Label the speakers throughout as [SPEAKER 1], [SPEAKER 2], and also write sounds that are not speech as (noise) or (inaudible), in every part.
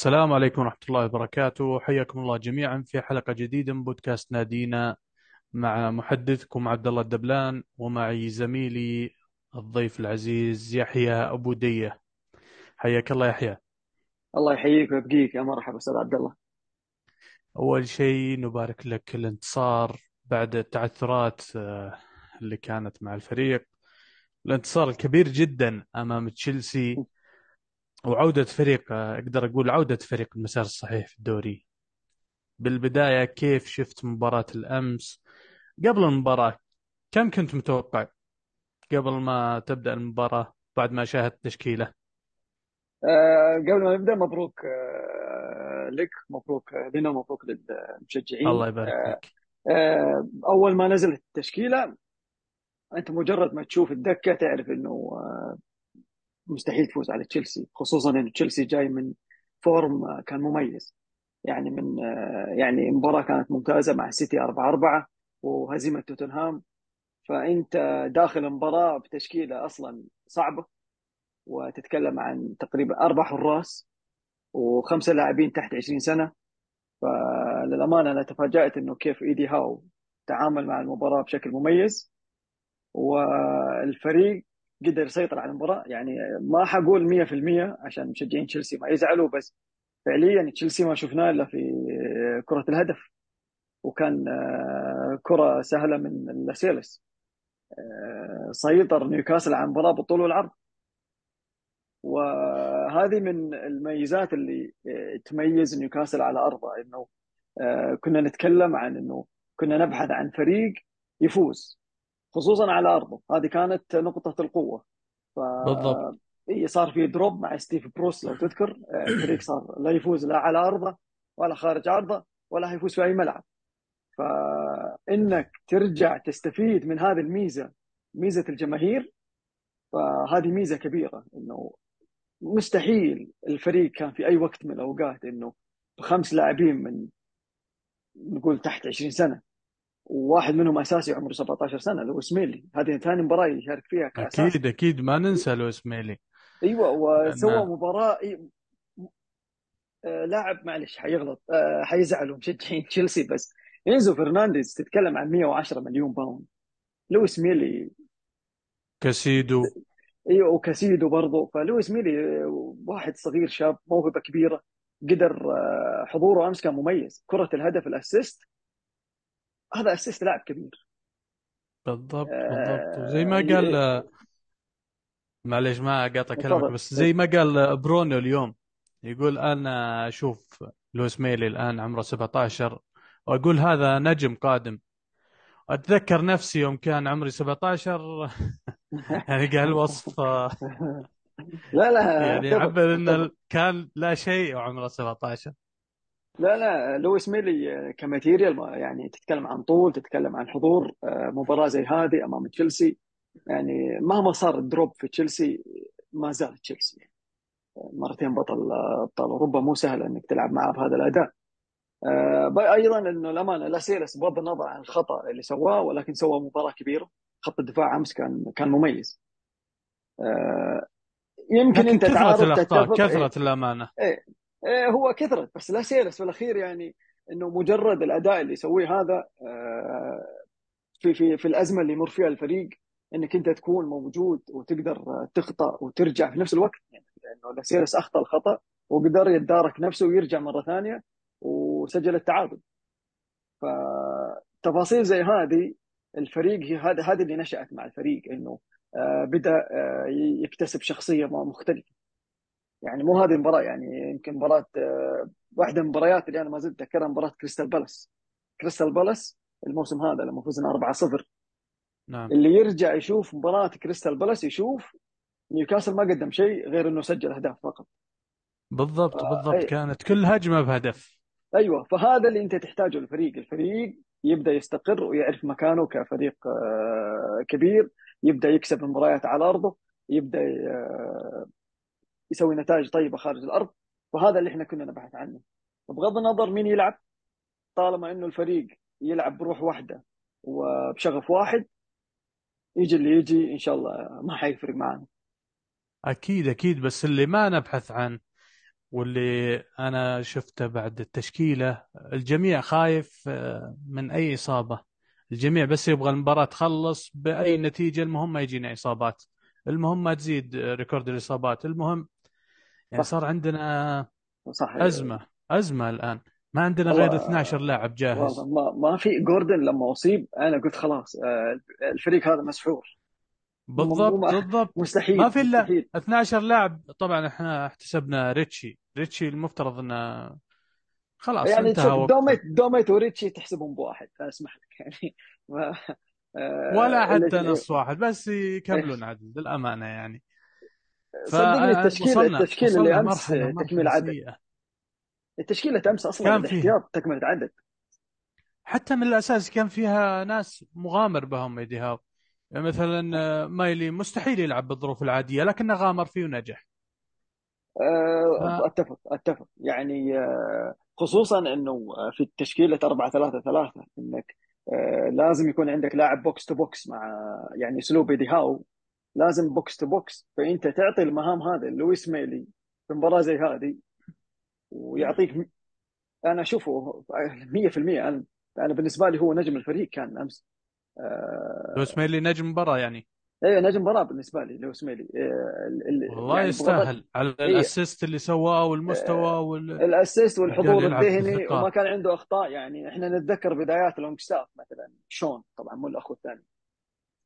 [SPEAKER 1] السلام عليكم ورحمة الله وبركاته. حياكم الله جميعا في حلقة جديدة من بودكاست نادينا مع محدثكم عبد الله الدبلان ومعي زميلي الضيف العزيز يحيى أبو دية. حياك الله يحيى.
[SPEAKER 2] الله يحييك ويبقيك. يا مرحبا أستاذ عبد الله
[SPEAKER 1] أول شيء نبارك لك الانتصار بعد التعثرات آه، اللي كانت مع الفريق. الانتصار الكبير جدا أمام تشيلسي. وعودة فريق آه، أقدر أقول عودة فريق المسار الصحيح في الدوري. بالبداية كيف شفت مباراة الأمس؟ قبل المباراة كم كنت متوقع؟ قبل ما تبدأ المباراة بعد ما شاهدت التشكيلة
[SPEAKER 2] أه قبل ما نبدأ مبروك أه لك مبروك لنا مبروك للمشجعين.
[SPEAKER 1] الله يبارك فيك.
[SPEAKER 2] أه أول ما نزلت التشكيلة أنت مجرد ما تشوف الدكة تعرف أه مستحيل تفوز على تشيلسي خصوصا إنه تشيلسي جاي من فورم كان مميز. يعني من يعني مباراة كانت ممتازة مع السيتي 4 4 وهزيمة توتنهام. فأنت داخل المباراة بتشكيلة أصلا صعبة وتتكلم عن تقريبا أربع حراس وخمسة لاعبين تحت 20 سنة. فللأمانة أنا تفاجأت إنه كيف إيدي هاو تعامل مع المباراة بشكل مميز. والفريق قدر يسيطر على المباراة يعني ما حقول 100% عشان مشجعين تشيلسي ما يزعلوا بس فعليا تشيلسي ما شفناه إلا في كرة الهدف وكان آه، كرة سهلة من لاسيلس. آه، سيطر نيوكاسل على المباراة بالطول والعرض وهذه من الميزات اللي آه، تميز نيوكاسل على أرضه إنه كنا نتكلم عن إنه كنا نبحث عن فريق يفوز. خصوصا على أرضه. هذه كانت نقطة القوة. ف
[SPEAKER 1] بالضبط.
[SPEAKER 2] إيه، صار في drop مع ستيف بروس لو تذكر. آه، (clears throat) الفريق صار لا يفوز لا على أرضه ولا خارج أرضه ولا يفوز في أي ملعب. فانك ترجع تستفيد من هذه الميزة ميزة الجماهير فهذه ميزة كبيرة. إنه مستحيل الفريق كان في أي وقت من الأوقات إنه خمس لاعبين من نقول تحت 20 سنة وواحد منهم أساسي عمره 17 سنة لو اسميلي هذه ثاني مباراة يشارك فيها كاساسي
[SPEAKER 1] أكيد أكيد. ما ننسى لويس ميلي
[SPEAKER 2] أيوه وسوى
[SPEAKER 1] الآن
[SPEAKER 2] مباراه آه، لاعب معلش حيغلط آه، حيزعلوا مشجعين (laughs) تشيلسي بس. إنزو فرنانديز تتكلم عن 110 مليون pound. لويس ميلي
[SPEAKER 1] كاسيدو.
[SPEAKER 2] أيوه وكاسيدو برضه فلويس ميلي آه، واحد صغير شاب موهبة كبيرة قدر حضوره أمس كان مميز. كرة الهدف ال assist هذا assist لاعب كبير.
[SPEAKER 1] بالضبط بالضبط.
[SPEAKER 2] آه،
[SPEAKER 1] ما قال
[SPEAKER 2] ي-
[SPEAKER 1] معليش ما قاطع كلامك بس زي ما قال برونو اليوم يقول أنا أشوف لويس ميلي الآن عمره 17 وأقول هذا نجم قادم. أتذكر نفسي يوم كان عمري 17 (laughs) يعني قال الوصف
[SPEAKER 2] لا لا
[SPEAKER 1] يعني
[SPEAKER 2] اتفق
[SPEAKER 1] يعبر إن
[SPEAKER 2] اتفق
[SPEAKER 1] ال- كان لا شيء وعمره 17
[SPEAKER 2] لا لا لويس ميلي آه، ك material ما- يعني تتكلم عن طول تتكلم عن حضور آه، مباراة زي هذه أمام تشيلسي. يعني مهما صار ال drop في تشيلسي ما زال تشيلسي. مرتين بطل آه، ابطال أوروبا. مو سهل إنك تلعب معه بهذا الأداء. آه، أيضا إنه الأمانة لاسيلس بغض النظر عن الخطأ اللي سواه ولكن سوى مباراة كبيرة. خط الدفاع أمس كان كان مميز. آه، يمكن أنت
[SPEAKER 1] كثرة
[SPEAKER 2] تتفق إيه.
[SPEAKER 1] كثرة الأمانة.
[SPEAKER 2] إيه إيه هو كثرت بس لا سيرس في الأخير يعني إنه مجرد الأداء اللي يسويه هذا آه، في في في الأزمة اللي يمر فيها الفريق إنك أنت تكون موجود وتقدر آه، تخطأ وترجع في نفس الوقت. يعني لأنه لاسيرس أخطأ الخطأ وقدر يتدارك نفسه ويرجع مرة ثانية وسجل التعادل. فتفاصيل زي هذه الفريق هي هذا هذه اللي نشأت مع الفريق إنه آه، آه، يكتسب شخصية مختلفة. يعني مو هذه المباراة يعني يمكن مباراة آه، واحدة من المباريات اللي أنا ما زلت أتذكرها مباراة كريستال بالاس. كريستال بالاس الموسم هذا لما فزنا 4-0
[SPEAKER 1] نعم.
[SPEAKER 2] اللي يرجع يشوف مباراة كريستال بالاس يشوف نيوكاسل ما قدم شيء غير إنه سجل أهداف فقط.
[SPEAKER 1] بالضبط بالضبط.
[SPEAKER 2] أي.
[SPEAKER 1] كانت كل هجمة بهدف.
[SPEAKER 2] أيوه فهذا اللي أنت تحتاجه الفريق الفريق يبدأ يستقر ويعرف مكانه كفريق آه، كبير يبدأ يكسب المباريات على أرضه يبدأ آه، يسوي نتائج طيبة خارج الأرض وهذا اللي إحنا كنا نبحث عنه. بغض النظر مين يلعب طالما إنه الفريق يلعب بروح واحدة وبشغف واحد يجي اللي يجي إن شاء الله ما حيفرق معنا.
[SPEAKER 1] أكيد أكيد. بس اللي ما نبحث عنه واللي أنا شفته بعد التشكيلة الجميع خايف آه، من أي إصابة. الجميع بس يبغى المباراة تخلص بأي نتيجة المهم ما يجينا إصابات. المهم ما تزيد ريكورد الإصابات. المهم يعني
[SPEAKER 2] صح.
[SPEAKER 1] صار عندنا
[SPEAKER 2] صح.
[SPEAKER 1] أزمة أزمة الآن. ما عندنا غير
[SPEAKER 2] والله
[SPEAKER 1] 12 لاعب جاهز.
[SPEAKER 2] ما ما في جوردن لما أصيب أنا قلت خلاص آه، الفريق هذا مسحور.
[SPEAKER 1] بالضبط
[SPEAKER 2] ما-
[SPEAKER 1] بالضبط. ما
[SPEAKER 2] مستحيل
[SPEAKER 1] في إلا
[SPEAKER 2] مستحيل.
[SPEAKER 1] 12 لاعب. طبعا إحنا احتسبنا ريتشي. ريتشي المفترض إنه خلاص
[SPEAKER 2] يعني
[SPEAKER 1] انتهى
[SPEAKER 2] دوميت دوميت وريتشي تحسبهم بواحد أسمح لك. (laughs) يعني ما
[SPEAKER 1] ولا
[SPEAKER 2] آه،
[SPEAKER 1] حتى
[SPEAKER 2] اللي-
[SPEAKER 1] نص واحد بس. يكملون عدل للأمانة يعني.
[SPEAKER 2] صدقني التشكيل
[SPEAKER 1] فوصلنا
[SPEAKER 2] التشكيل اللي أمس
[SPEAKER 1] مرحله
[SPEAKER 2] عدد. التشكيله أمس أصلا
[SPEAKER 1] كان فيها
[SPEAKER 2] الاحتياط تكمله عدد
[SPEAKER 1] حتى من الأساس كان فيها ناس مغامر بهم إيدي هاو يعني مثلا آه، مايلي مستحيل يلعب بالظروف العادية لكنه غامر فيه ونجح.
[SPEAKER 2] آه،
[SPEAKER 1] ف
[SPEAKER 2] اتفق أتفق. يعني آه، خصوصا إنه في التشكيله 4 3 3 إنك آه، لازم يكون عندك لاعب box to box مع يعني أسلوب إيدي هاو لازم box to box فأنت تعطي المهام هذه لويس ميلي في مباراة زي هذه ويعطيك أنا أشوفه 100% أنا أنا بالنسبة لي هو نجم الفريق كان أمس. آه،
[SPEAKER 1] لو اسماعيلي نجم مباراة يعني؟
[SPEAKER 2] إيه نجم مباراة بالنسبة لي لويس ميلي. آه، ال-
[SPEAKER 1] والله
[SPEAKER 2] يعني
[SPEAKER 1] يستاهل. على
[SPEAKER 2] إيه.
[SPEAKER 1] ال assist اللي سواه والمستوى
[SPEAKER 2] آه،
[SPEAKER 1] وال
[SPEAKER 2] ال
[SPEAKER 1] assist
[SPEAKER 2] والحضور الذهني وما كان عنده أخطاء. يعني إحنا نتذكر بدايات لونج ستاف مثلا. شون طبعا مو الأخو الثاني.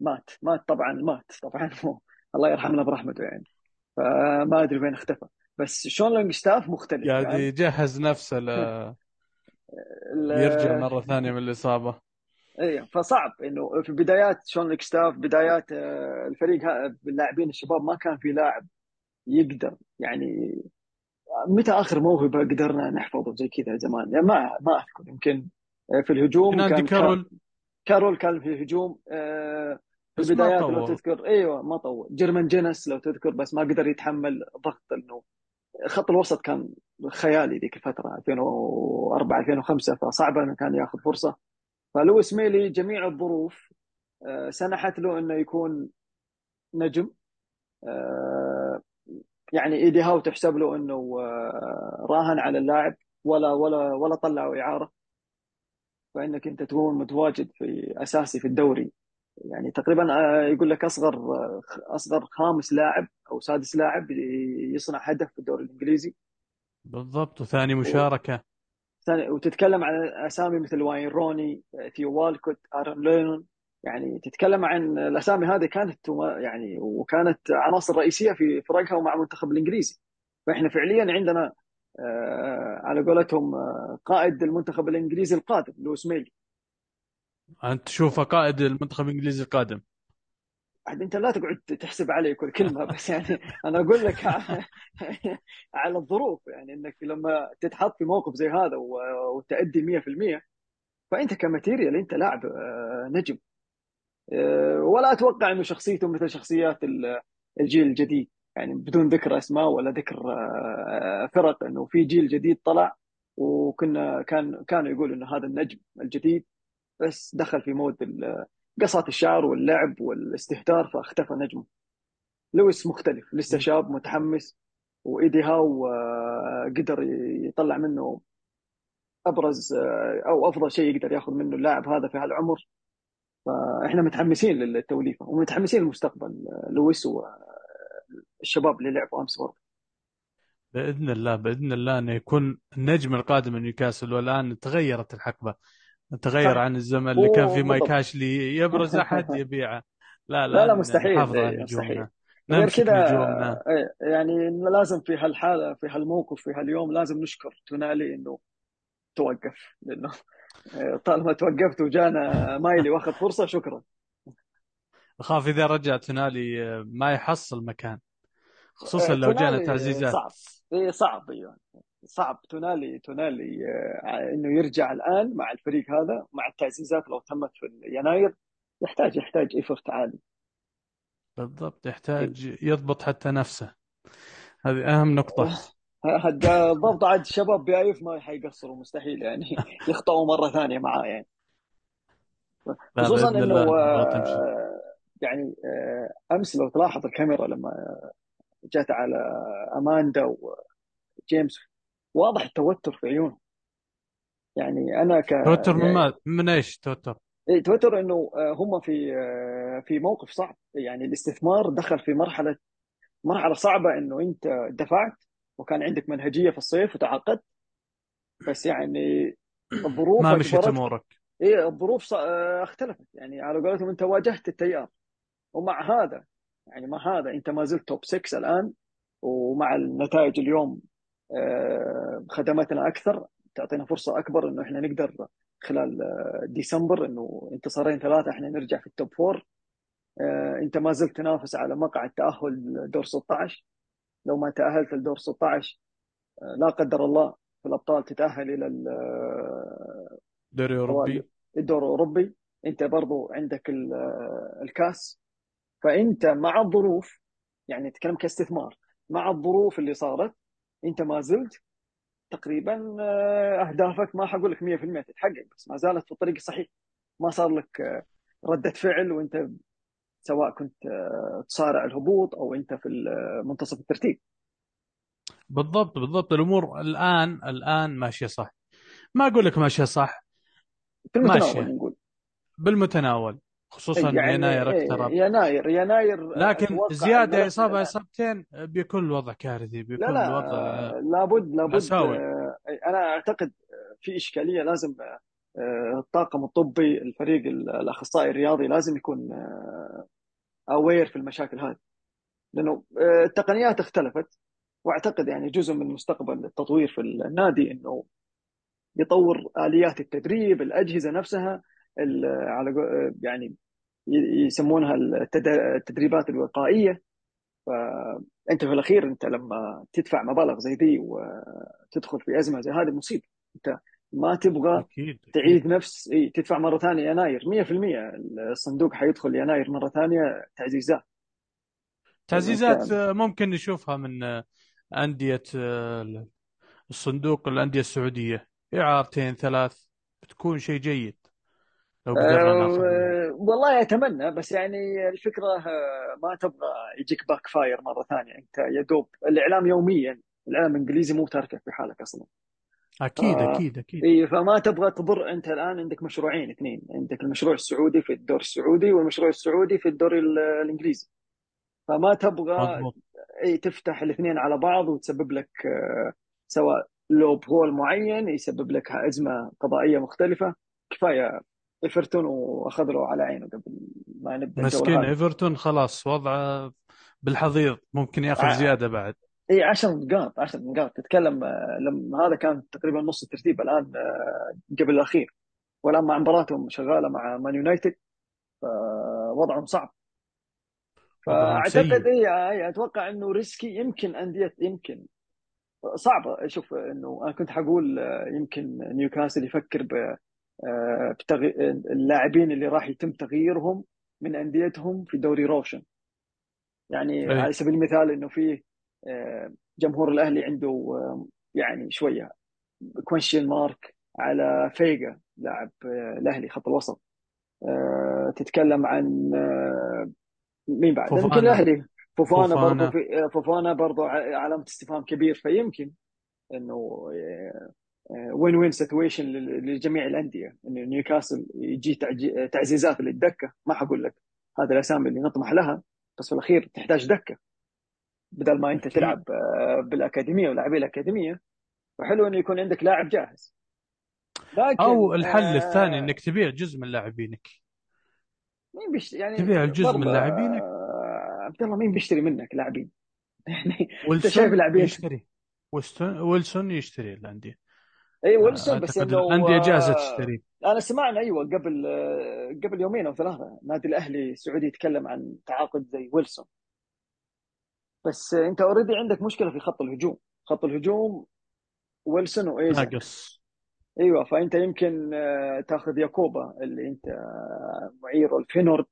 [SPEAKER 2] مات مات طبعا مات طبعا. هو (laughs) الله يرحمنا برحمته يعني. فما أدري وين اختفى. بس شون لونج ستاف مختلف
[SPEAKER 1] قاعد
[SPEAKER 2] فاهم
[SPEAKER 1] يجهز نفسه
[SPEAKER 2] ال- (laughs)
[SPEAKER 1] ليرجع مرة ثانية من الإصابة.
[SPEAKER 2] إيه فصعب إنه في بدايات شون لونج ستاف بدايات آه، الفريق اللاعبين الشباب ما كان في لاعب يقدر يعني. متى آخر موهبة قدرنا نحفظه؟ زي كذا زمان. يعني ما ما أذكر. يمكن آه، في الهجوم كان كا-
[SPEAKER 1] كارول
[SPEAKER 2] كارول كان في الهجوم آه، في البدايات لو تذكر إيوه ما طول. جيرمان جينس لو تذكر بس ما قدر يتحمل ضغط إنه خط الوسط كان خيالي ذيك الفترة 2004 2005 فصعب إنه كان ياخذ فرصة. فلويس ميلي جميع الظروف آه، سنحت له إنه يكون نجم. آه، يعني إيدي هاو تحسب له إنه آه، راهن على اللاعب ولا ولا ولا طلعوا إعارة. فإنك أنت تكون متواجد في أساسي في الدوري. يعني تقريبا آه، يقول لك أصغر آه، أصغر خامس لاعب أو سادس لاعب يصنع هدف في الدوري الإنجليزي.
[SPEAKER 1] بالضبط وثاني مشاركة.
[SPEAKER 2] ثاني- وتتكلم عن أسامي مثل واين روني ثيو والكوت ارون لينون. يعني تتكلم عن الأسامي هذه كانت يعني وكانت عناصر رئيسية في فرقها ومع المنتخب الإنجليزي. فإحنا فعليا عندنا آه، على قولتهم قائد المنتخب الإنجليزي القادم لويس ميلي.
[SPEAKER 1] أنت تشوفه قائد المنتخب الإنجليزي القادم.
[SPEAKER 2] عاد أنت لا تقعد تحسب علي كل كلمة بس يعني أنا أقول لك (laughs) على الظروف يعني إنك لما تتحط في موقف زي هذا وتأدي 100% فأنت كماتيريال أنت لاعب آه، نجم. آه، ولا أتوقع إنه شخصيته مثل شخصيات ال- الجيل الجديد. يعني بدون ذكر أسماء ولا ذكر آه، فرق إنه في جيل جديد طلع وكنا كان كانوا يقولوا إنه هذا النجم الجديد. بس دخل في مود قصات الشعر واللعب والاستهتار فاختفى نجمه. لويس مختلف لسه شاب متحمس وايدي هاو قدر يطلع منه أبرز أو أفضل شيء يقدر ياخذ منه اللاعب هذا في هالعمر. فإحنا متحمسين للتوليفة ومتحمسين للمستقبل لويس والشباب اللي لعبوا أمس برضه.
[SPEAKER 1] بإذن الله بإذن الله أنه يكون النجم القادم لنيوكاسل والآن تغيرت الحقبة. تغير عن الزمن اللي كان
[SPEAKER 2] وبالضبط
[SPEAKER 1] مايك لي يبرز (laughs) أحد يبيعه. لا
[SPEAKER 2] لا لا
[SPEAKER 1] الان
[SPEAKER 2] مستحيل. إيه، مستحيل
[SPEAKER 1] نجومنا.
[SPEAKER 2] غير كذا إيه، يعني لازم في هالحالة في هالموقف في هاليوم لازم نشكر تونالي إنه توقف لأنه إيه، طالما توقفت وجانا مايلي واخذ فرصة شكرا.
[SPEAKER 1] أخاف إذا رجع تونالي ما يحصل مكان خصوصا
[SPEAKER 2] إيه،
[SPEAKER 1] لو جانا تعزيزات.
[SPEAKER 2] صعب. إيه، صعب أيوه. صعب تونالي تونالي آه، إنه يرجع الآن مع الفريق هذا مع التعزيزات لو تمت في يناير يحتاج يحتاج ايفورت عالي.
[SPEAKER 1] بالضبط يحتاج يضبط حتى نفسه. هذه أهم
[SPEAKER 2] نقطة. بالضبط عاد الشباب بأيف ما حيقصروا مستحيل يعني. (laughs) يخطئوا مرة ثانية معاه يعني. خصوصا
[SPEAKER 1] إنه
[SPEAKER 2] آه، يعني آه، أمس لو تلاحظ الكاميرا لما جت على أماندا جيمس واضح التوتر في عيونه. يعني أنا ك
[SPEAKER 1] توتر من
[SPEAKER 2] يعني
[SPEAKER 1] من إيش توتر؟
[SPEAKER 2] إيه، تويتر إنه آه، هم في آه، في موقف صعب. يعني الاستثمار دخل في مرحلة مرحلة صعبة إنه أنت دفعت وكان عندك منهجية في الصيف وتعاقدت. بس يعني الظروف
[SPEAKER 1] ما مشيت أمورك.
[SPEAKER 2] إيه الظروف ص- آه، اختلفت. يعني على قولتهم أنت واجهت التيار. ومع هذا يعني مع هذا أنت ما زلت top 6 الآن. ومع النتائج اليوم خدمتنا أكثر تعطينا فرصة أكبر إنه إحنا نقدر خلال آه، ديسمبر إنه انتصارين ثلاثة إحنا نرجع في ال top four آه، أنت ما زلت تنافس على مقعد تأهل دور 16 لو ما تأهلت لدور 16 آه، لا قدر الله في الأبطال تتأهل إلى ال- آه،
[SPEAKER 1] دوري أوروبي.
[SPEAKER 2] الدور الأوروبي. أنت برضو عندك ال- الكاس. فأنت مع الظروف يعني نتكلم كاستثمار مع الظروف اللي صارت أنت ما زلت تقريبا آه، أهدافك ما حقول لك 100% تتحقق بس ما زالت في الطريق الصحيح ما صار لك آه، ردة فعل وأنت سواء كنت آه، تصارع الهبوط أو أنت في منتصف الترتيب.
[SPEAKER 1] بالضبط بالضبط. الأمور الآن الآن ماشية صح. ما أقول لك ماشية صح. ماشية.
[SPEAKER 2] نقول.
[SPEAKER 1] بالمتناول. خصوصا
[SPEAKER 2] يعني
[SPEAKER 1] يناير
[SPEAKER 2] إيه،
[SPEAKER 1] اقترب.
[SPEAKER 2] يناير يناير آه،
[SPEAKER 1] لكن
[SPEAKER 2] زيادة
[SPEAKER 1] إصابة
[SPEAKER 2] لا
[SPEAKER 1] إصابتين بيكون الوضع كارثي
[SPEAKER 2] لا
[SPEAKER 1] بيكون
[SPEAKER 2] لا
[SPEAKER 1] الوضع
[SPEAKER 2] آه، لابد لابد
[SPEAKER 1] مأساوي
[SPEAKER 2] آه، أنا أعتقد في إشكالية لازم آه، الطاقم الطبي الفريق الأخصائي الرياضي لازم يكون اوير في المشاكل هذه. لأنه التقنيات اختلفت وأعتقد يعني جزء من مستقبل التطوير في النادي إنه يطور آليات التدريب الأجهزة نفسها على يعني يسمونها التد- التدريبات الوقائية. فانت في الأخير أنت لما تدفع مبالغ زي دي وتدخل في أزمة زي هذه مصيبه أنت ما تبغى
[SPEAKER 1] أكيد
[SPEAKER 2] تعيد نفس إي تدفع مرة ثانية يناير. 100% الصندوق حيدخل يناير مرة ثانية تعزيزات.
[SPEAKER 1] تعزيزات ممكن نشوفها من أندية آه، الصندوق الأندية السعودية. إعارتين ثلاث بتكون شيء جيد لو قدرنا ناخذ منهم
[SPEAKER 2] أه والله أتمنى بس يعني الفكرة آه، ما تبغى يجيك backfire مرة ثانية. أنت يا دوب الإعلام يوميا الإعلام الإنجليزي مو تاركك في حالك أصلا.
[SPEAKER 1] أكيد أكيد أكيد.
[SPEAKER 2] إيه فما تبغى تضر أنت الآن عندك مشروعين اثنين. عندك المشروع السعودي في الدور السعودي والمشروع السعودي في الدور ال- الإنجليزي. فما تبغى إي تفتح الاثنين على بعض وتسبب لك آه، سواء لوب هول معين يسبب لك ازمه قضائية مختلفة. كفاية إيفرتون واخذ له على عينه قبل ما نبدأ
[SPEAKER 1] مسكين إيفرتون خلاص وضعه بالحضيض ممكن يأخذ
[SPEAKER 2] ع-
[SPEAKER 1] زيادة بعد.
[SPEAKER 2] إي 10 نقاط 10 نقاط. تتكلم آه، لما هذا كان تقريبا نص الترتيب الآن آه، قبل الأخير. والآن مع مباراتهم شغالة مع مان يونايتد فوضعهم صعب. فأعتقد
[SPEAKER 1] سيء.
[SPEAKER 2] إي أتوقع إنه risky يمكن أندية يمكن صعبة. شوف إنه أنا كنت حقول آه، يمكن نيوكاسل يفكر آه،. اللاعبين اللي راح يتم تغييرهم من أنديتهم في دوري روشن. يعني
[SPEAKER 1] اي
[SPEAKER 2] على سبيل المثال إنه في آه، جمهور الأهلي عنده آه، يعني شوية question mark على فيجا لاعب آه، الأهلي خط الوسط. آه، تتكلم عن آه، مين بعد؟ يمكن الأهلي. فوفانا
[SPEAKER 1] فوفانا.
[SPEAKER 2] آه، فوفانا برضو ع- علامة استفهام كبير. فيمكن إنه win win situation لجميع الأندية. إنه نيوكاسل يجي تعزيزات للدكة. ما حقول لك. هذه الأسامي اللي نطمح لها. بس في الأخير تحتاج دكة. بدل ما
[SPEAKER 1] أنت
[SPEAKER 2] تلعب آه، بالأكاديمية ولاعبي الأكاديمية فحلو إنه يكون عندك لاعب جاهز. لكن
[SPEAKER 1] أو الحل الثاني
[SPEAKER 2] آه
[SPEAKER 1] إنك تبيع جزء من لاعبينك.
[SPEAKER 2] مين بيشتري يعني
[SPEAKER 1] تبيع الجزء من لاعبينك.
[SPEAKER 2] آه، عبد الله مين بيشتري منك لاعبين؟ (laughs) يعني أنت شايف
[SPEAKER 1] ويلسون
[SPEAKER 2] لاعبين؟
[SPEAKER 1] يشتري. ويلسون يشتري الأندية.
[SPEAKER 2] اي
[SPEAKER 1] آه،
[SPEAKER 2] ويلسون بس إنه
[SPEAKER 1] الأندية جاهزة
[SPEAKER 2] آه،
[SPEAKER 1] تشتري
[SPEAKER 2] أنا سمعنا أيوه قبل آه، قبل يومين أو ثلاثة نادي الأهلي السعودي يتكلم عن تعاقد زي ويلسون. بس أنت already عندك مشكلة في خط الهجوم. خط الهجوم ويلسون وإيزاك.
[SPEAKER 1] ناقص.
[SPEAKER 2] أيوه فأنت يمكن تاخذ يانكوبا اللي أنت معيره الفينورد.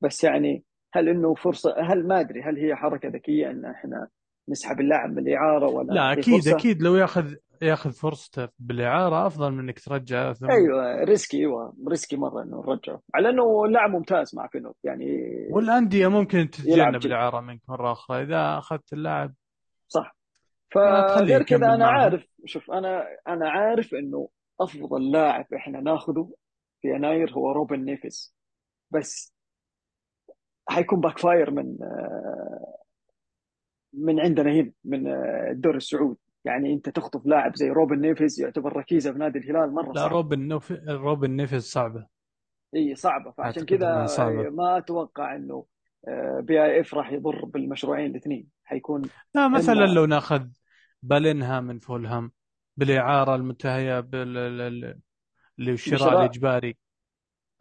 [SPEAKER 2] بس يعني هل إنه فرصة هل ما أدري هل هي حركة ذكية إن إحنا نسحب اللاعب من الإعارة ولا
[SPEAKER 1] لا
[SPEAKER 2] أكيد
[SPEAKER 1] أكيد. لو ياخذ ياخذ فرصته بالإعارة أفضل من إنك ترجعه ثم
[SPEAKER 2] أيوه risky أيوه risky مرة إنه نرجعه. على إنه لاعب ممتاز مع فينورد يعني
[SPEAKER 1] والأندية ممكن تتجنب الإعارة منك مرة أخرى إذا أخذت اللاعب.
[SPEAKER 2] صح. فغير كذا أنا
[SPEAKER 1] معهم.
[SPEAKER 2] عارف شوف أنا أنا عارف إنه أفضل لاعب إحنا ناخذه في يناير هو روبن نيفيز بس حيكون backfire من آه، من عندنا هنا من آه، الدوري السعودي. يعني انت تخطف لاعب زي روبن نيفيز يعتبر ركيزة في نادي الهلال مرة
[SPEAKER 1] لا
[SPEAKER 2] صعب
[SPEAKER 1] روبن نوف... روبن نيفز صعبة.
[SPEAKER 2] إي صعبة. فعشان كذا آه،
[SPEAKER 1] صعبة.
[SPEAKER 2] ما أتوقع إنه PIF راح يضر بالمشروعين الاثنين. حيكون
[SPEAKER 1] لا مثلا
[SPEAKER 2] اما
[SPEAKER 1] لو ناخذ بالينها من فولهام بالإعارة المنتهية بال... ال- اللي الشراء
[SPEAKER 2] بشراء
[SPEAKER 1] الإجباري.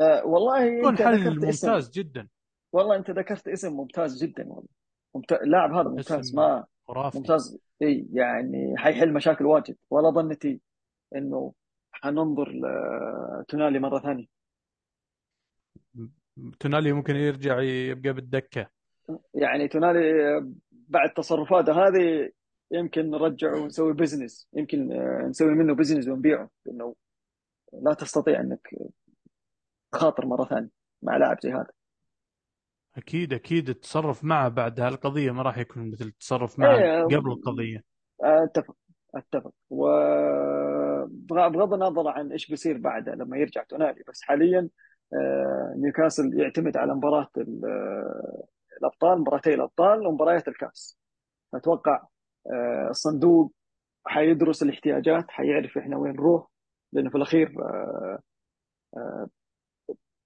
[SPEAKER 2] آه، والله
[SPEAKER 1] يكون حل
[SPEAKER 2] ذكرت اسم.
[SPEAKER 1] ممتاز جدا.
[SPEAKER 2] والله أنت ذكرت اسم ممتاز جدا. والله. ممتاز اللاعب هذا ممتاز. ما
[SPEAKER 1] خرافي.
[SPEAKER 2] ممتاز. إي يعني حيحل مشاكل واجد. ولا ظنتي إنه حننظر لتونالي مرة ثانية.
[SPEAKER 1] تونالي ممكن يرجع يبقى بالدكة.
[SPEAKER 2] يعني تونالي بعد تصرفاته هذه يمكن نرجعه ونسوي business يمكن نسوي منه business ونبيعه. لأنه لا تستطيع إنك تخاطر مرة ثانية مع لاعب زي هذا.
[SPEAKER 1] أكيد أكيد التصرف معه بعد هالقضية ما راح يكون مثل التصرف معه
[SPEAKER 2] إيه
[SPEAKER 1] قبل القضية.
[SPEAKER 2] أتفق أتفق. وبغض النظر عن إيش بيصير بعده لما يرجع تونالي بس حاليا آه، نيوكاسل يعتمد على مباراة آه، الأبطال مباراتي الأبطال ومباريات الكاس. أتوقع آه، الصندوق حيدرس الاحتياجات حيعرف إحنا وين نروح لأنه في الأخير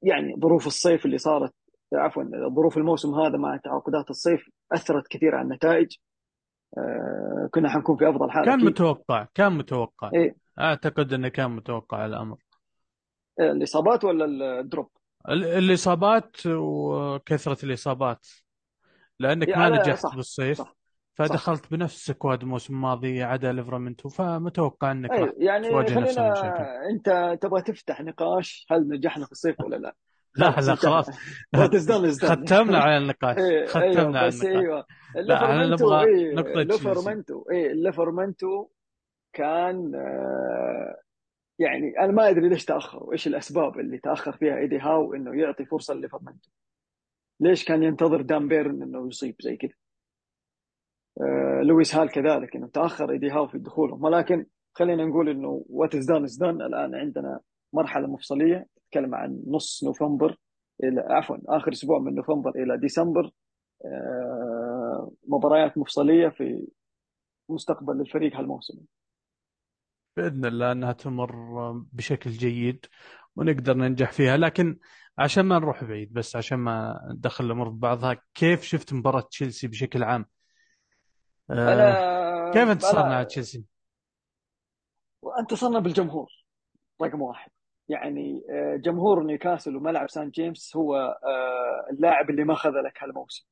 [SPEAKER 2] يعني ظروف الصيف اللي صارت عفوا ظروف الموسم هذا مع تعاقدات الصيف أثرت كثير على النتائج. آه، كنا حنكون في أفضل حال
[SPEAKER 1] كان
[SPEAKER 2] أكيد.
[SPEAKER 1] متوقع كان متوقع.
[SPEAKER 2] إيه.
[SPEAKER 1] أعتقد أنه كان متوقع الأمر.
[SPEAKER 2] الإصابات ولا ال drop؟
[SPEAKER 1] ال- الإصابات وكثرة الإصابات. لأنك
[SPEAKER 2] إيه
[SPEAKER 1] ما نجحت
[SPEAKER 2] صح
[SPEAKER 1] بالصيف
[SPEAKER 2] صح صح
[SPEAKER 1] فدخلت بنفس ال squad الموسم الماضي عدا ليفرامنتو فمتوقع راح
[SPEAKER 2] اي يعني
[SPEAKER 1] تواجه نفس المشاكل.
[SPEAKER 2] أنت تبغى تفتح نقاش هل نجحنا في الصيف ولا لا؟
[SPEAKER 1] لا لا خلاص. (laughs) ختمنا على النقاش
[SPEAKER 2] إيه أيوه
[SPEAKER 1] ختمنا على النقاش. إيوه.
[SPEAKER 2] ليفرمنتو
[SPEAKER 1] نبغى
[SPEAKER 2] إيه
[SPEAKER 1] نقطة تشيلسي
[SPEAKER 2] ليفرمنتو إيه ليفرمنتو كان آه يعني أنا ما أدري ليش تأخر وإيش الأسباب اللي تأخر فيها إيدي هاو إنه يعطي فرصة لليفرمنتو ليش كان ينتظر دان بيرن إنه يصيب زي كذا؟ آه لويس هال كذلك إنه تأخر إيدي هاو في دخولهم. ولكن خلينا نقول إنه what is done is done الآن عندنا مرحلة مفصلية. تتكلم عن نص نوفمبر إلى عفوا آخر أسبوع من نوفمبر إلى ديسمبر. آه مباريات مفصلية في مستقبل الفريق هالموسم.
[SPEAKER 1] بإذن الله أنها تمر بشكل جيد ونقدر ننجح فيها. لكن عشان ما نروح بعيد بس عشان ما ندخل الأمور ببعضها كيف شفت مباراة تشيلسي بشكل عام؟ آه كيف انتصرنا على تشيلسي؟
[SPEAKER 2] انتصرنا بالجمهور رقم واحد. يعني آه، جمهور نيوكاسل وملعب سان جيمس هو آه، اللاعب اللي ما خذلك هالموسم.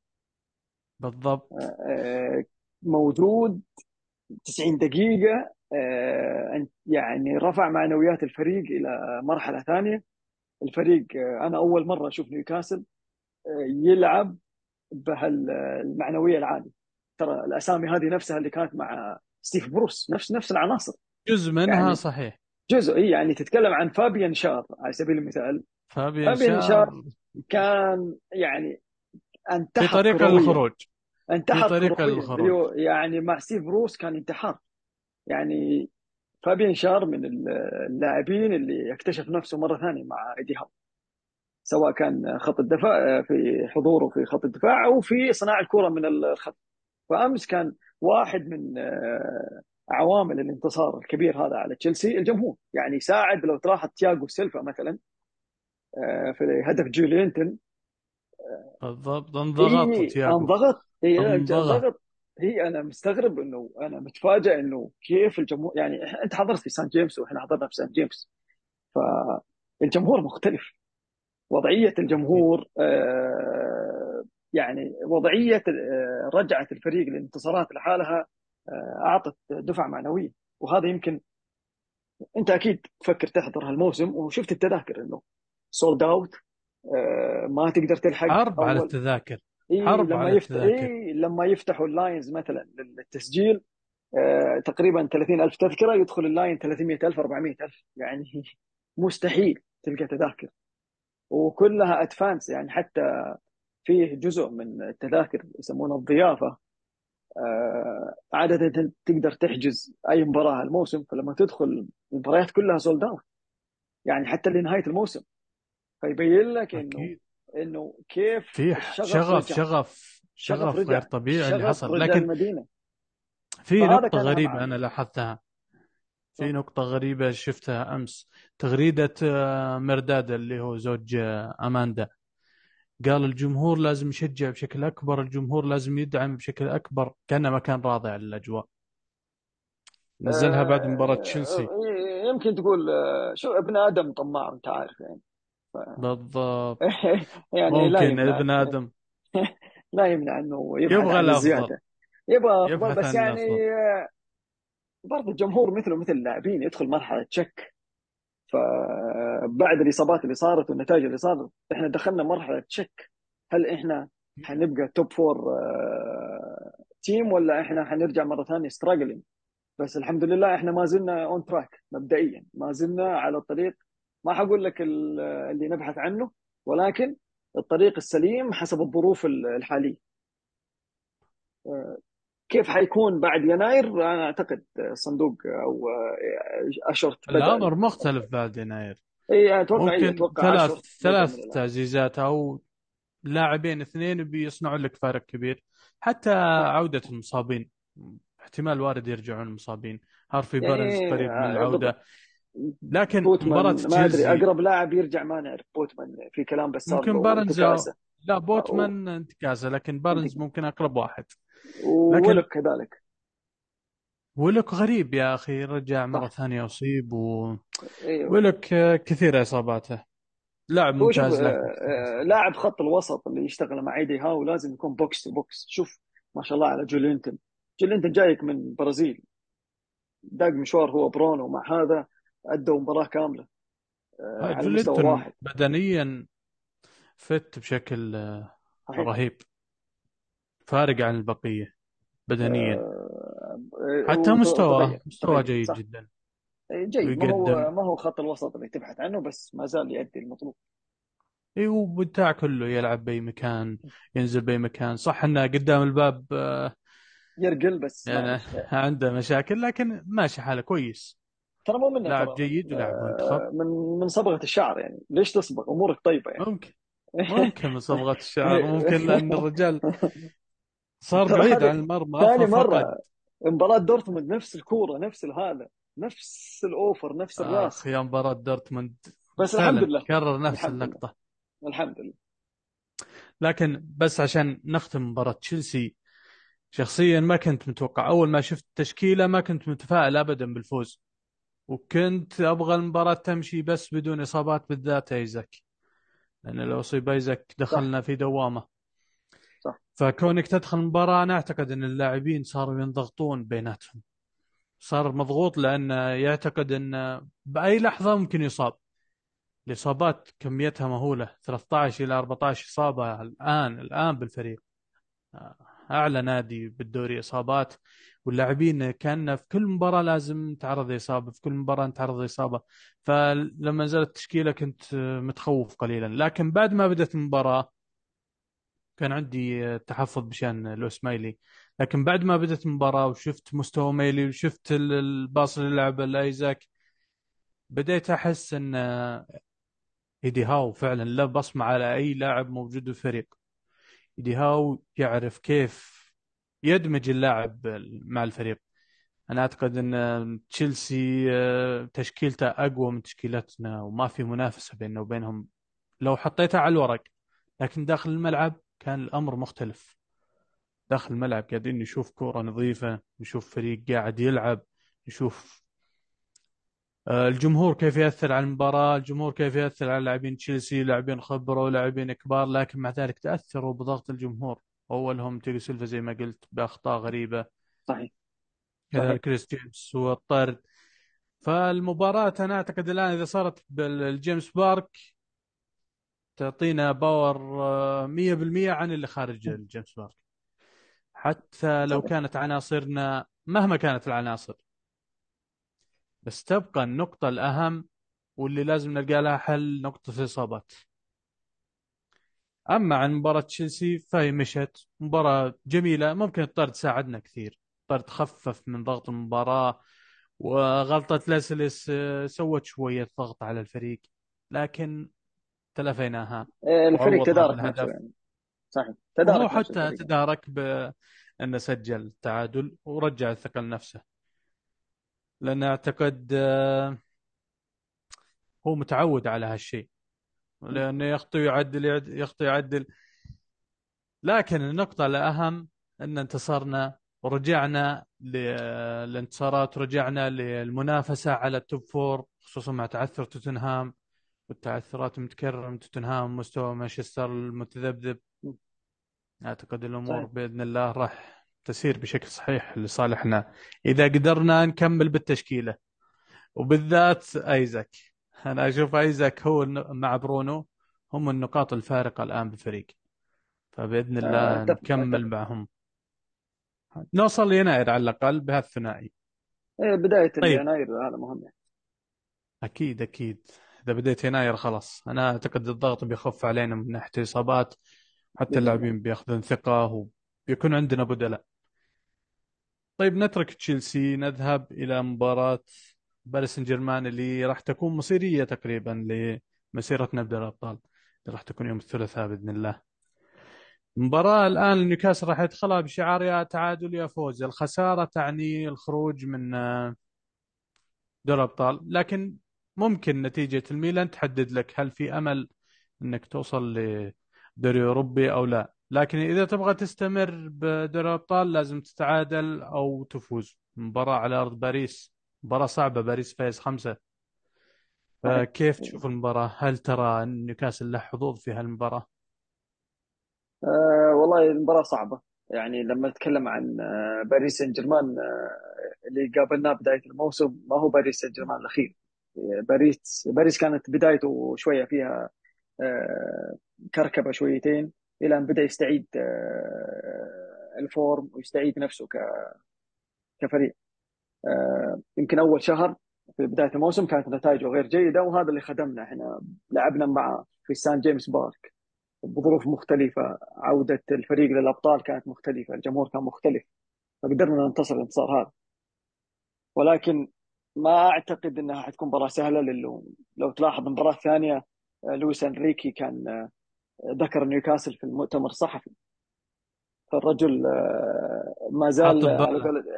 [SPEAKER 1] بالضبط.
[SPEAKER 2] آه، موجود 90 دقيقة يعني رفع معنويات الفريق إلى مرحلة ثانية. الفريق أنا أول مرة أشوف نيوكاسل يلعب بهالمعنوية العالية. ترى الأسامي هذه نفسها اللي كانت مع ستيف بروس نفس نفس العناصر.
[SPEAKER 1] جزء منها
[SPEAKER 2] يعني
[SPEAKER 1] صحيح.
[SPEAKER 2] جزء يعني تتكلم عن فابيان شار على سبيل المثال.
[SPEAKER 1] فابيان
[SPEAKER 2] فابيان
[SPEAKER 1] شار
[SPEAKER 2] شار كان يعني
[SPEAKER 1] في
[SPEAKER 2] انتحر
[SPEAKER 1] طريق
[SPEAKER 2] كرويا.
[SPEAKER 1] للخروج في
[SPEAKER 2] انتحر
[SPEAKER 1] طريق
[SPEAKER 2] بيو- يعني مع ستيف بروس كان انتحار. يعني فابيان شار من اللاعبين اللي اكتشف نفسه مرة ثانية مع إيدي هاو سواء كان خط الدفاع في حضوره في خط الدفاع أو في صناعه الكرة من الخط. فأمس كان واحد من آه، عوامل الانتصار الكبير هذا على تشيلسي. الجمهور يعني ساعد لو تلاحظ تياغو سيلفا مثلا آه، في هدف جولينتون
[SPEAKER 1] بالضبط انضغط.
[SPEAKER 2] اي
[SPEAKER 1] تياجو
[SPEAKER 2] انضغط.
[SPEAKER 1] انضغط.
[SPEAKER 2] هي أنا مستغرب إنه أنا متفاجئ إنه كيف الجمهور يعني أنت حضرت في سان جيمس وإحنا حضرنا في سان جيمس. فالجمهور مختلف. وضعية الجمهور آه، يعني وضعية آه، رجعة الفريق للانتصارات لحالها أعطت دفعة معنوية. وهذا يمكن أنت أكيد تفكر تحضر هالموسم وشفت التذاكر إنه sold out ما تقدر تلحق
[SPEAKER 1] حرب على التذاكر.
[SPEAKER 2] إيه
[SPEAKER 1] حرب
[SPEAKER 2] لما
[SPEAKER 1] على التذاكر.
[SPEAKER 2] إيه لما يفتحوا ال lines مثلا للتسجيل آه تقريبا 30000 تذكرة يدخل ال line 300000 400000 يعني مستحيل تلقى تذاكر. وكلها advance يعني حتى فيه جزء من التذاكر يسمونه الضيافة. آه، عادة تقدر تحجز أي مباراة الموسم فلما تدخل المباريات كلها سولد أوت يعني حتى لنهاية الموسم. فيبين لك إنه
[SPEAKER 1] أكيد.
[SPEAKER 2] إنه كيف
[SPEAKER 1] في شغف شغف
[SPEAKER 2] الشغف
[SPEAKER 1] شغف غير طبيعي اللي
[SPEAKER 2] الشغف
[SPEAKER 1] حصل. لكن
[SPEAKER 2] المدينة.
[SPEAKER 1] في غريبة
[SPEAKER 2] عامل
[SPEAKER 1] أنا لاحظتها. في نقطة غريبة شفتها أمس. تغريدة آه، مرداد اللي هو زوج آه، أماندا. قال الجمهور لازم يشجع بشكل أكبر الجمهور لازم يدعم بشكل أكبر كأنه ما كان راضي عن الأجواء. نزلها بعد مباراة
[SPEAKER 2] آه،
[SPEAKER 1] تشيلسي.
[SPEAKER 2] يمكن تقول آه، شو ابن آدم طماع أنت عارف يعني. ف...
[SPEAKER 1] بالضبط. (laughs)
[SPEAKER 2] يعني لا
[SPEAKER 1] ممكن
[SPEAKER 2] يمنع
[SPEAKER 1] ابن آدم. (laughs)
[SPEAKER 2] لا يمنع إنه
[SPEAKER 1] يبغى
[SPEAKER 2] الزياده يبغى
[SPEAKER 1] أفضل
[SPEAKER 2] بس
[SPEAKER 1] عن
[SPEAKER 2] يعني برضه الجمهور مثله مثل اللاعبين يدخل مرحلة شك. فبعد الاصابات اللي صارت والنتائج اللي صارت إحنا دخلنا مرحلة شك هل إحنا حنبقى توب فور team ولا إحنا حنرجع مرة ثانية struggling بس الحمد لله إحنا ما زلنا on track مبدئيا. ما زلنا على الطريق. ما حقول لك ال- اللي نبحث عنه ولكن الطريق السليم حسب الظروف الحالية. كيف حيكون بعد يناير؟ أنا أعتقد صندوق أو أشورث بدأ.
[SPEAKER 1] الأمر مختلف بعد يناير.
[SPEAKER 2] إي أتوقع
[SPEAKER 1] ممكن
[SPEAKER 2] أتوقع
[SPEAKER 1] ثلاث ثلاث تعزيزات أو لاعبين اثنين بيصنعوا لك فارق كبير. حتى
[SPEAKER 2] صح
[SPEAKER 1] عودة المصابين احتمال وارد يرجعون المصابين. هارفي بارنز
[SPEAKER 2] يعني
[SPEAKER 1] قريب من العودة. لكن مباراة
[SPEAKER 2] ما
[SPEAKER 1] أدري
[SPEAKER 2] أقرب لاعب يرجع ما نعرف. بوتمان في كلام بس
[SPEAKER 1] ممكن بارنز أو-
[SPEAKER 2] انتكاسة.
[SPEAKER 1] لا بوتمان انتكاسة لكن بارنز ممكن أقرب واحد. لكن
[SPEAKER 2] كذلك.
[SPEAKER 1] ويلوك غريب يا أخي رجع مرة
[SPEAKER 2] صح.
[SPEAKER 1] ثانية أصيب و... إيوه. ويلوك كثيرة إصاباته. لاعب ممتاز
[SPEAKER 2] آه،
[SPEAKER 1] كثير
[SPEAKER 2] آه، لاعب خط الوسط اللي يشتغل مع إيدي هاو لازم يكون box to box. شوف ما شاء الله على جولينتون جولينتون جايك من البرازيل داق مشوار هو برونو مع هذا أدوا مباراة كاملة. آه، على مستوى واحد.
[SPEAKER 1] بدنيا fit بشكل رهيب. فارق عن البقية بدنيا. حتى مستواه
[SPEAKER 2] طبيعي.
[SPEAKER 1] جيد
[SPEAKER 2] صح.
[SPEAKER 1] جدا.
[SPEAKER 2] جيد. ما هو ما هو خط الوسط اللي تبحث عنه بس ما زال يؤدي المطلوب.
[SPEAKER 1] اي وبتاع كله يلعب بأي مكان ينزل بأي مكان. صح إنه قدام الباب آه،
[SPEAKER 2] يرقل بس
[SPEAKER 1] يعني عنده مشاكل لكن ماشي حاله كويس.
[SPEAKER 2] ترى مو منه
[SPEAKER 1] لاعب جيد ولاعب منتخب.
[SPEAKER 2] آه، من من صبغة الشعر يعني. ليش تصبغ؟ أمورك طيبة يعني.
[SPEAKER 1] ممكن. (laughs) ممكن من صبغة الشعر. ممكن لأن الرجال (laughs) صار بعيد عن المرمى
[SPEAKER 2] ثاني مرة. مباراة دورتموند نفس الكورة نفس هذا نفس ال over نفس
[SPEAKER 1] آخ
[SPEAKER 2] الراس.
[SPEAKER 1] يا مباراة دورتموند.
[SPEAKER 2] بس الحمد لله.
[SPEAKER 1] كرر نفس
[SPEAKER 2] الحمد لله.
[SPEAKER 1] اللقطة.
[SPEAKER 2] الحمد لله.
[SPEAKER 1] لكن بس عشان نختم مباراة تشيلسي شخصيا ما كنت متوقع. أول ما شفت التشكيلة ما كنت متفائل أبدا بالفوز. وكنت أبغى المباراة تمشي بس بدون إصابات بالذات إيزاك. لأن لو أصيب
[SPEAKER 2] إيزاك
[SPEAKER 1] دخلنا في دوامة.
[SPEAKER 2] صح.
[SPEAKER 1] فكونك تدخل المباراة أنا أعتقد أن اللاعبين صاروا ينضغطون بيناتهم. صار مضغوط لأنه يعتقد أن بأي لحظة ممكن يصاب. الإصابات كميتها مهولة 13 إلى 14 إصابة الآن الآن بالفريق. أعلى نادي بالدوري إصابات. واللاعبين كأن في كل مباراة لازم تعرض إصابة في كل مباراة تعرض إصابة فلما نزلت التشكيلة كنت متخوف قليلا. لكن بعد ما بدأت المباراة كان عندي تحفظ بشان الأسمايلي لكن بعد ما بدأت المباراة وشفت مستوى ميلي وشفت ال- الباص اللي لعبه لايزاك بديت أحس أن إيدي هاو فعلا له بصمة على أي لاعب موجود بالفريق إيدي هاو يعرف كيف يدمج اللاعب مع الفريق. أنا أعتقد أن تشيلسي آه، تشكيلته أقوى من تشكيلتنا وما في منافسة بيننا وبينهم. لو حطيتها على الورق لكن داخل الملعب كان الأمر مختلف. داخل الملعب قاعدين نشوف كورة نظيفة نشوف فريق قاعد يلعب نشوف آه، الجمهور كيف يأثر على المباراة الجمهور كيف يأثر على لاعبين تشيلسي لاعبين خبرة ولاعبين كبار لكن مع ذلك تأثروا بضغط الجمهور. أولهم تياجو سيلفا زي ما قلت بأخطاء غريبة.
[SPEAKER 2] صحيح. صحيح.
[SPEAKER 1] كذلك ريس جيمس والطرد. فالمباراة أنا أعتقد الآن إذا صارت بالجيمس بارك تعطينا power آه، 100% عن اللي خارج الجيمس بارك. حتى لو كانت عناصرنا مهما كانت العناصر. بس تبقى النقطة الأهم واللي لازم نلقى لها حل نقطة الإصابات. أما عن مباراة تشيلسي فهي مشت مباراة جميلة ممكن الطرد ساعدنا كثير. الطرد خفف من ضغط المباراة وغلطة لاسلس آه، سوت شوية ضغط على الفريق. لكن تلافيناها
[SPEAKER 2] آه، الفريق
[SPEAKER 1] وعوضها
[SPEAKER 2] تدارك نفسه يعني. صحيح. تدارك نفسه
[SPEAKER 1] حتى
[SPEAKER 2] الفريق.
[SPEAKER 1] تدارك بأنه سجل التعادل ورجع الثقة لنفسه لأن أعتقد آه، هو متعود على هالشيء. لأنه يخطي يعدل يخطي يعدل. لكن النقطة الأهم أن انتصرنا ورجعنا للانتصارات ورجعنا للمنافسة على التوب فور خصوصا مع تعثر توتنهام. والتعثرات المتكررة من توتنهام مستوى مانشستر المتذبذب. أعتقد الأمور
[SPEAKER 2] صحيح.
[SPEAKER 1] بإذن الله راح تسير بشكل صحيح لصالحنا. إذا قدرنا نكمل بالتشكيلة. وبالذات أيزاك. أنا أشوف أيزاك هو مع برونو هم النقاط الفارقة الآن بالفريق فبإذن
[SPEAKER 2] آه،
[SPEAKER 1] الله
[SPEAKER 2] أتفق
[SPEAKER 1] نكمل معهم. نوصل ليناير على الأقل بهالثنائي.
[SPEAKER 2] إيه، بداية
[SPEAKER 1] طيب.
[SPEAKER 2] يناير هذا مهم يعني.
[SPEAKER 1] أكيد. إذا بديت يناير خلاص. أنا أعتقد الضغط بيخف علينا من ناحية الإصابات حتى
[SPEAKER 2] الله
[SPEAKER 1] اللاعبين بيأخذون ثقة وبيكون عندنا بدلاء طيب نترك تشيلسي نذهب إلى مباراة باريس سان جيرمان اللي راح تكون مصيرية تقريبا لمسيرتنا بدوري الأبطال اللي راح تكون يوم الثلاثاء بإذن الله. المباراة الآن نيوكاسل راح يدخلها بشعار يا تعادل يا فوز. الخسارة تعني الخروج من دوري الأبطال. لكن ممكن نتيجة الميلان تحدد لك هل في أمل أنك توصل لدوري أوروبي أو لا. لكن إذا تبغى تستمر بدوري الأبطال لازم تتعادل أو تفوز. مباراة على أرض باريس. مباراة صعبة باريس فايز خمسة.
[SPEAKER 2] صحيح.
[SPEAKER 1] فكيف تشوف المباراة؟ هل ترى نيوكاسل له حظوظ في هالمباراة؟
[SPEAKER 2] أه والله المباراة صعبة. يعني لما نتكلم عن آه، باريس سان جيرمان آه، اللي قابلناه بداية الموسم ما هو باريس سان جيرمان الأخير. آه، باريس باريس كانت بدايته شوية فيها آه، كركبة شويتين إلى أن بدأ يستعيد آه، ال form ويستعيد نفسه ك- كفريق. آه، يمكن أول شهر في بداية الموسم كانت نتائجه غير جيدة وهذا اللي خدمنا. إحنا لعبنا مع في سان جيمس بارك بظروف مختلفة عودة الفريق للأبطال كانت مختلفة الجمهور كان مختلف فقدرنا ننتصر الانتصار هذا. ولكن ما أعتقد أنها حتكون مباراة سهلة لأنه لو تلاحظ المباراة الثانية آه، لويس أنريكي كان آه، ذكر نيوكاسل في المؤتمر الصحفي. فالرجل آه، ما زال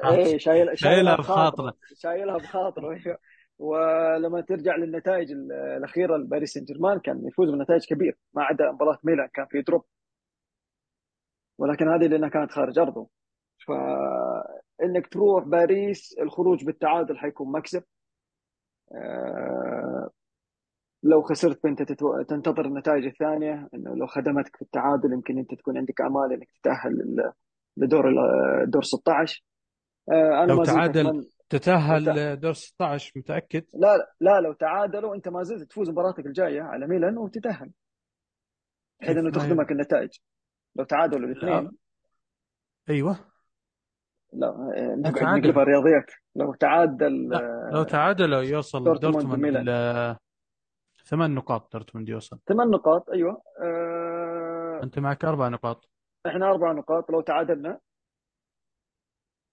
[SPEAKER 2] إيه شايل شايلها بخاطره شايلها بخاطره أيوه. ولما ترجع للنتائج الأخيرة لباريس سان جيرمان كان يفوز بنتائج كبيرة ما عدا مباراة ميلان كان في drop. ولكن هذه لأنها كانت خارج أرضه. فانك تروح باريس الخروج بالتعادل حيكون مكسب. آه، لو خسرت فأنت تتو... تنتظر النتائج الثانية. إنه لو خدمتك في التعادل يمكن أنت تكون عندك أمال إنك تتأهل لدور دور 16 آه، أنا
[SPEAKER 1] لو
[SPEAKER 2] ما زلت
[SPEAKER 1] تعادل
[SPEAKER 2] أتمنى. لو ت...
[SPEAKER 1] تتأهل دور 16 متأكد؟
[SPEAKER 2] لا لا لو تعادلوا أنت ما زلت تفوز مباراتك الجاية على ميلان وتتأهل. بحيث
[SPEAKER 1] إنه
[SPEAKER 2] تخدمك النتائج. لو تعادلوا
[SPEAKER 1] لا.
[SPEAKER 2] الاثنين.
[SPEAKER 1] أيوه.
[SPEAKER 2] لا نقلب الرياضيات. لو تعادل
[SPEAKER 1] لا لو
[SPEAKER 2] آه،
[SPEAKER 1] تعادلوا يوصل
[SPEAKER 2] دورتموند
[SPEAKER 1] ل ثمان نقاط دورتموند يوصل.
[SPEAKER 2] ثمان نقاط أيوه. آه،
[SPEAKER 1] أنت معك أربع نقاط.
[SPEAKER 2] إحنا أربع نقاط لو تعادلنا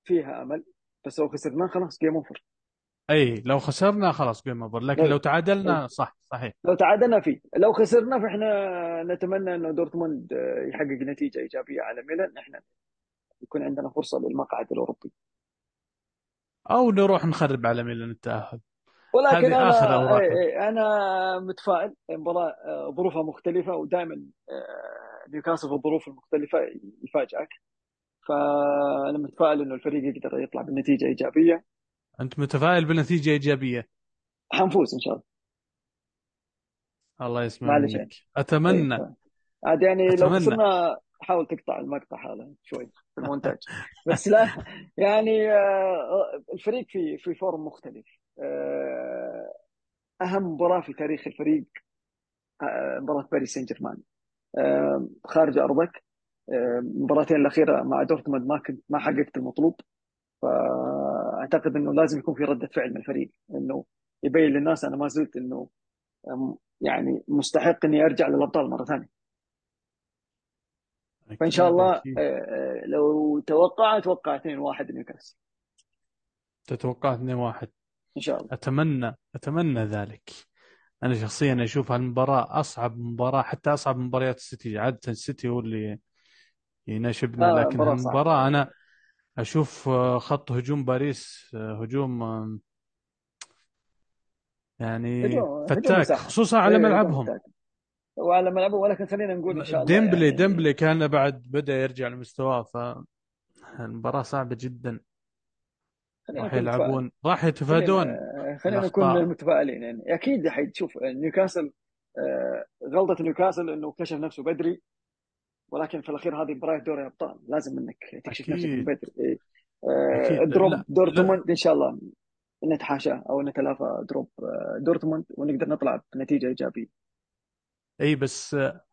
[SPEAKER 2] فيها أمل بس لو خسرنا خلاص جيم اوفر
[SPEAKER 1] أي لو خسرنا خلاص game over لكن لو تعادلنا صح صحيح.
[SPEAKER 2] لو تعادلنا فيه. لو خسرنا فإحنا نتمنى إنه دورتموند آه، يحقق نتيجة إيجابية على ميلان. إحنا يكون عندنا فرصة للمقعد الأوروبي.
[SPEAKER 1] أو نروح نخرب على ميلان التأهل.
[SPEAKER 2] ولكن أنا
[SPEAKER 1] اوراق
[SPEAKER 2] إيه إيه أنا متفائل. المباراة آه، ظروفها مختلفة ودائما آه، نيوكاسل في الظروف المختلفة يفاجئك. فأنا متفائل إنه الفريق يقدر يطلع بنتيجة إيجابية.
[SPEAKER 1] أنت متفائل بنتيجة إيجابية؟
[SPEAKER 2] حنفوز إن شاء الله.
[SPEAKER 1] الله يسمع منك. أتمنى.
[SPEAKER 2] عاد يعني لو
[SPEAKER 1] أتمنى.
[SPEAKER 2] خسرنا حاول تقطع المقطع هذا شوي في المونتاج. (laughs) بس لا يعني آه، الفريق في في form مختلف. آه، أهم مباراة في تاريخ الفريق آه، مباراة باريس سان جيرمان خارج أرضك. المباراتين الأخيرة مع دورتموند ما كنت ما حققت المطلوب. فأعتقد إنه لازم يكون في رده فعل من الفريق إنه يبين للناس أنا ما زلت إنه يعني مستحق إني أرجع للأبطال مرة ثانية. فإن شاء الله آه، آه، لو توقع أتوقع 2-1 نيوكاسل.
[SPEAKER 1] تتوقع 2-1
[SPEAKER 2] إن شاء الله.
[SPEAKER 1] أتمنى أتمنى ذلك. أنا شخصيا أشوف هالمباراة أصعب مباراة حتى أصعب من مباريات السيتي. عادة السيتي هو اللي يناشبنا
[SPEAKER 2] لا
[SPEAKER 1] لكن هالمباراة أنا أشوف آه، خط هجوم باريس آه، هجوم آه، يعني
[SPEAKER 2] هجوم هجوم
[SPEAKER 1] فتاك
[SPEAKER 2] مساحة
[SPEAKER 1] خصوصا على
[SPEAKER 2] هجوم
[SPEAKER 1] ملعبهم.
[SPEAKER 2] فتاك. وعلى ملعبه ولكن خلينا نقول إن شاء الله
[SPEAKER 1] ديمبلي
[SPEAKER 2] يعني.
[SPEAKER 1] ديمبلي كان بعد بدأ يرجع لمستواه فالمباراة صعبة جدا. راح يلعبون راح يتفادون
[SPEAKER 2] خلينا نكون متفائلين يعني. أكيد حتشوف نيوكاسل آه، غلطة نيوكاسل إنه كشف نفسه بدري ولكن في الأخير هذه مباراة دوري أبطال. لازم إنك تكشف نفسك
[SPEAKER 1] أكيد.
[SPEAKER 2] بدري. إيه. آه،
[SPEAKER 1] drop
[SPEAKER 2] دورتموند إن شاء الله نتحاشى أو نتلافى drop آه، دورتموند ونقدر نطلع بنتيجة إيجابية.
[SPEAKER 1] أي بس آه،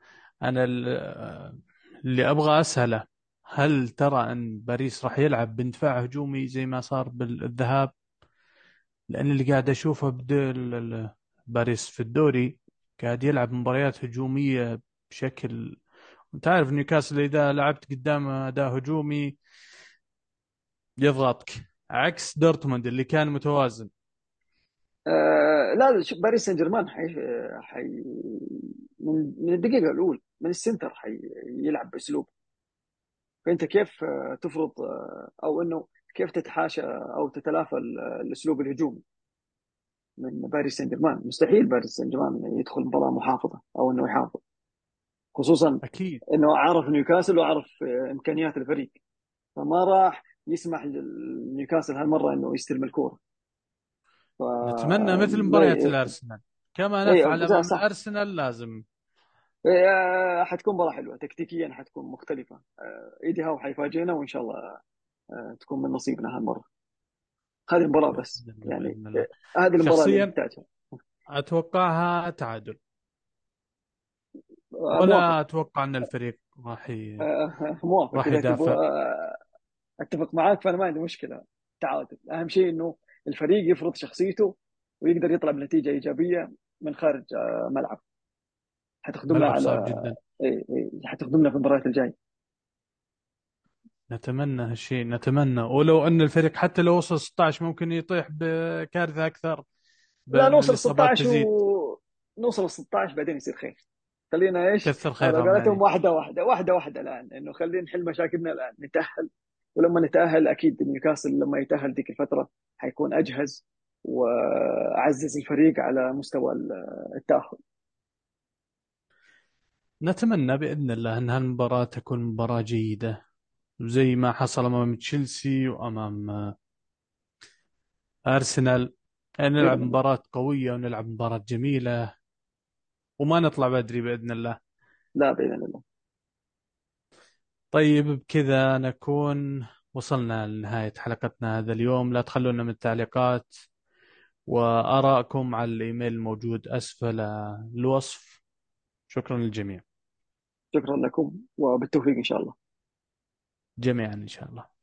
[SPEAKER 1] اللي أبغى أسأله هل ترى أن باريس راح يلعب باندفاع هجومي زي ما صار بالذهاب؟ لأن اللي قاعد أشوفه بدل باريس في الدوري قاعد يلعب مباريات هجومية بشكل أنت عارف نيوكاسل إذا لعبت قدامه أداء هجومي يضغطك. عكس دورتموند اللي كان متوازن.
[SPEAKER 2] آه لا شوف باريس سان جيرمان حي... حي... من من الدقيقة الأولى من ال center حي... يلعب باسلوب فأنت كيف آه، تفرض آه، أو إنه كيف تتحاشى أو تتلافى ال- الأسلوب الهجومي من باريس سان جيرمان مستحيل باريس سان جيرمان يدخل مباراة محافظة أو إنه يحافظ. خصوصا
[SPEAKER 1] أكيد.
[SPEAKER 2] إنه عارف نيوكاسل وعارف إمكانيات الفريق. فما راح يسمح لنيوكاسل هالمرة إنه يستلم الكورة. ف
[SPEAKER 1] نتمنى مثل مباريات
[SPEAKER 2] ي-
[SPEAKER 1] الأرسنال. كما
[SPEAKER 2] اي
[SPEAKER 1] نفعل
[SPEAKER 2] صح.
[SPEAKER 1] الأرسنال لازم.
[SPEAKER 2] آه، حتكون مباراة حلوة. تكتيكيا حتكون مختلفة. آه، إيدي هاو حيفاجئنا وإن شاء الله آه، تكون من نصيبنا هالمرة. هذه المباراة بس. يعني آه، هذه المباراة اللي نحتاجها
[SPEAKER 1] أتوقعها تعادل. ولا أتوقع أن الفريق راح
[SPEAKER 2] موافق.
[SPEAKER 1] راح يدافع.
[SPEAKER 2] أتفق معاك فأنا ما عندي مشكلة. تعادل. أهم شيء إنه الفريق يفرض شخصيته ويقدر يطلع بنتيجة إيجابية من خارج آه، ملعب. حتخدمنا
[SPEAKER 1] ملعب صعب
[SPEAKER 2] على
[SPEAKER 1] جدا.
[SPEAKER 2] إيه إيه حتخدمنا في المباريات الجاية.
[SPEAKER 1] نتمنى هالشيء نتمنى. ولو أن الفريق حتى لو وصل 16 ممكن يطيح بكارثة أكثر.
[SPEAKER 2] لا نوصل
[SPEAKER 1] الإصابات
[SPEAKER 2] 16
[SPEAKER 1] تزيد
[SPEAKER 2] و نوصل 16 بعدين يصير خير. خلينا إيش؟
[SPEAKER 1] كثر
[SPEAKER 2] قولتهم
[SPEAKER 1] يعني.
[SPEAKER 2] واحدة واحدة واحدة واحدة الآن إنه خلينا نحل مشاكلنا الآن نتأهل. ولما نتأهل أكيد نيوكاسل لما يتأهل ذيك الفترة حيكون أجهز وأعزز الفريق على مستوى التأهل.
[SPEAKER 1] نتمنى بإذن الله أن هالمباراة تكون مباراة جيدة زي ما حصل أمام تشيلسي وأمام آه، أرسنال. يعني نلعب
[SPEAKER 2] باذن
[SPEAKER 1] مباراة قوية ونلعب مباراة جميلة وما نطلع بدري بإذن الله.
[SPEAKER 2] لا بإذن الله.
[SPEAKER 1] طيب بكذا نكون وصلنا لنهاية حلقتنا هذا اليوم. لا تخلونا من التعليقات وآرائكم على الإيميل الموجود أسفل الوصف. شكرا للجميع.
[SPEAKER 2] شكرا لكم وبالتوفيق إن شاء الله.
[SPEAKER 1] جميعا إن شاء الله.